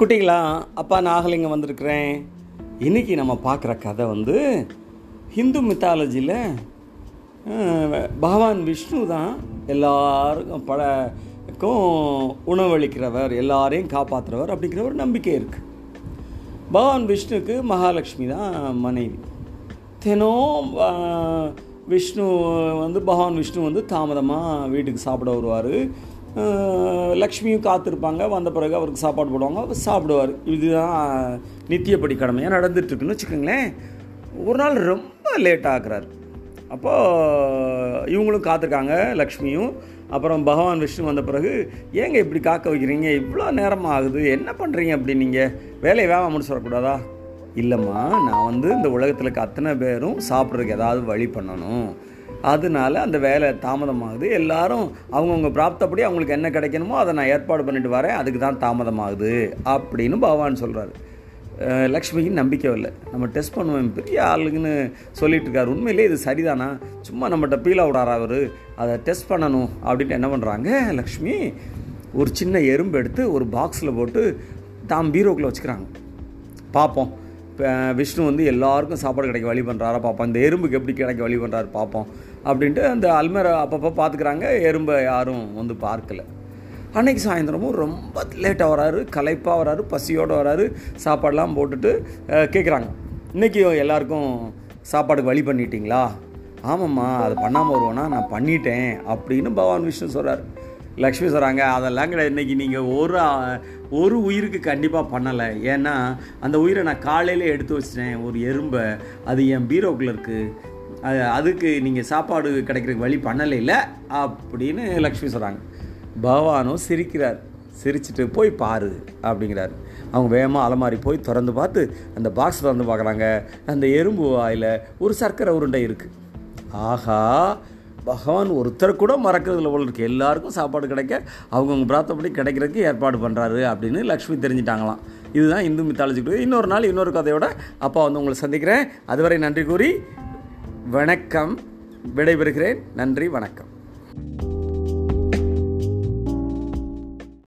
குட்டிங்களா? அப்பா நாகலிங்கம் வந்திருக்கிறேன். இன்னைக்கு நம்ம பார்க்குற கதை வந்து ஹிந்து மித்தாலஜியில் பகவான் விஷ்ணு தான் எல்லாருக்கும் படக்கும் உணவளிக்கிறவர் எல்லாரையும் காப்பாற்றுறவர் அப்படிங்கிற ஒரு நம்பிக்கை இருக்குது பகவான் விஷ்ணுக்கு மகாலட்சுமி தான் மனைவி. தினம் விஷ்ணு வந்து பகவான் விஷ்ணு வந்து தாமதமாக வீட்டுக்கு சாப்பிட வருவார். லக்ஷ்மியும் காத்திருப்பாங்க. வந்த பிறகு அவருக்கு சாப்பாடு போடுவாங்க. அவர் சாப்பிடுவார். இதுதான் நித்தியப்படி கடமையாக நடந்துட்டுருக்குன்னு வச்சுக்கோங்களேன். ஒரு நாள் ரொம்ப லேட் ஆக்குறாரு அப்போது இவங்களும் காத்திருக்காங்க லக்ஷ்மியும். அப்புறம் பகவான் விஷ்ணு வந்த பிறகு ஏங்க இப்படி காக்க வைக்கிறீங்க? இவ்வளோ நேரமாக ஆகுது. என்ன பண்ணுறீங்க அப்படி நீங்கள் வேலையை வேகமாக முடிச்சு வரக்கூடாதா? இல்லைம்மா நான் வந்து இந்த உலகத்தில் இருக்க அத்தனை பேரும் சாப்பிட்றதுக்கு ஏதாவது வழி பண்ணணும். அதனால அந்த வேலை தாமதமாகுது. எல்லாரும் அவங்கவுங்க பிராப்தப்படி அவங்களுக்கு என்ன கிடைக்கணுமோ அதை நான் ஏற்பாடு பண்ணிட்டு வரேன். அதுக்கு தான் தாமதமாகுது அப்படின்னு பகவான் சொல்கிறாரு லக்ஷ்மிக்கு நம்பிக்கை இல்லை. நம்ம டெஸ்ட் பண்ணுவோம். பெரிய ஆளுங்கன்னு சொல்லிட்டு இருக்காரு. உண்மையிலே இது சரிதானா? சும்மா நம்மகிட்ட பீலா விடாரா அவர்? அதை டெஸ்ட் பண்ணணும் அப்படின்ட்டு என்ன பண்ணுறாங்க லக்ஷ்மி ஒரு சின்ன எறும்பு எடுத்து ஒரு பாக்ஸில் போட்டு தாம் பீரோக்குள்ளே வச்சுக்கிறாங்க. பார்ப்போம். விஷ்ணு வந்து எல்லாருக்கும் சாப்பாடு கிடைக்க வழி பண்ணுறாரா பார்ப்போம் இந்த எறும்புக்கு எப்படி கிடைக்க வழி பண்ணுறாரு பார்ப்போம் அப்படின்ட்டு அந்த அல்மேரை அப்பப்போ பார்த்துக்கிறாங்க எறும்பை யாரும் வந்து பார்க்கல. அன்னைக்கு சாயந்தரமும் ரொம்ப லேட்டாக வராரு. களைப்பாக வராரு. பசியோடு வராரு. சாப்பாடெலாம் போட்டுட்டு கேட்குறாங்க இன்றைக்கி எல்லாருக்கும் சாப்பாடுக்கு வழி பண்ணிட்டீங்களா? ஆமாம்மா அது பண்ணாமல் வருவோன்னா நான் பண்ணிட்டேன் அப்படின்னு பகவான் விஷ்ணு சொல்கிறார் லக்ஷ்மி சொல்கிறாங்க அதெல்லாம் கிடையாது. இன்றைக்கி நீங்கள் ஒரு ஒரு உயிருக்கு கண்டிப்பாக பண்ணலை. ஏன்னா அந்த உயிரை நான் காலையிலே எடுத்து வச்சிட்டேன் ஒரு எறும்பை. அது என் பீரோக்குள்ளே இருக்குது அது அதுக்கு நீங்கள் சாப்பாடு கிடைக்கிறதுக்கு வழி பண்ணலை இல்லை அப்படின்னு லக்ஷ்மி சொல்கிறாங்க பகவானும் சிரிக்கிறார். சிரிச்சிட்டு போய் பாரு அப்படிங்கிறாரு. அவங்க வேகமாக அலமாரி போய் திறந்து பார்த்து அந்த பாக்ஸ் திறந்து பார்க்குறாங்க. அந்த எறும்பு வாயில் ஒரு சர்க்கரை உருண்டை இருக்குது ஆஹா! பகவான் ஒருத்தர் கூட மறக்கிறதுல போல இருக்குது எல்லாருக்கும் சாப்பாடு கிடைக்க அவங்கவுங்க பிரார்த்தப்படி கிடைக்கிறதுக்கு ஏற்பாடு பண்ணுறாரு அப்படின்னு லக்ஷ்மி தெரிஞ்சிட்டாங்களாம். இதுதான் இந்து மித்தாலஜி இன்னொரு நாள் இன்னொரு கதையோட அப்பா வந்து உங்களை சந்திக்கிறேன். அதுவரை நன்றி கூறி வணக்கம். விடைபெறுகிறேன். நன்றி வணக்கம்.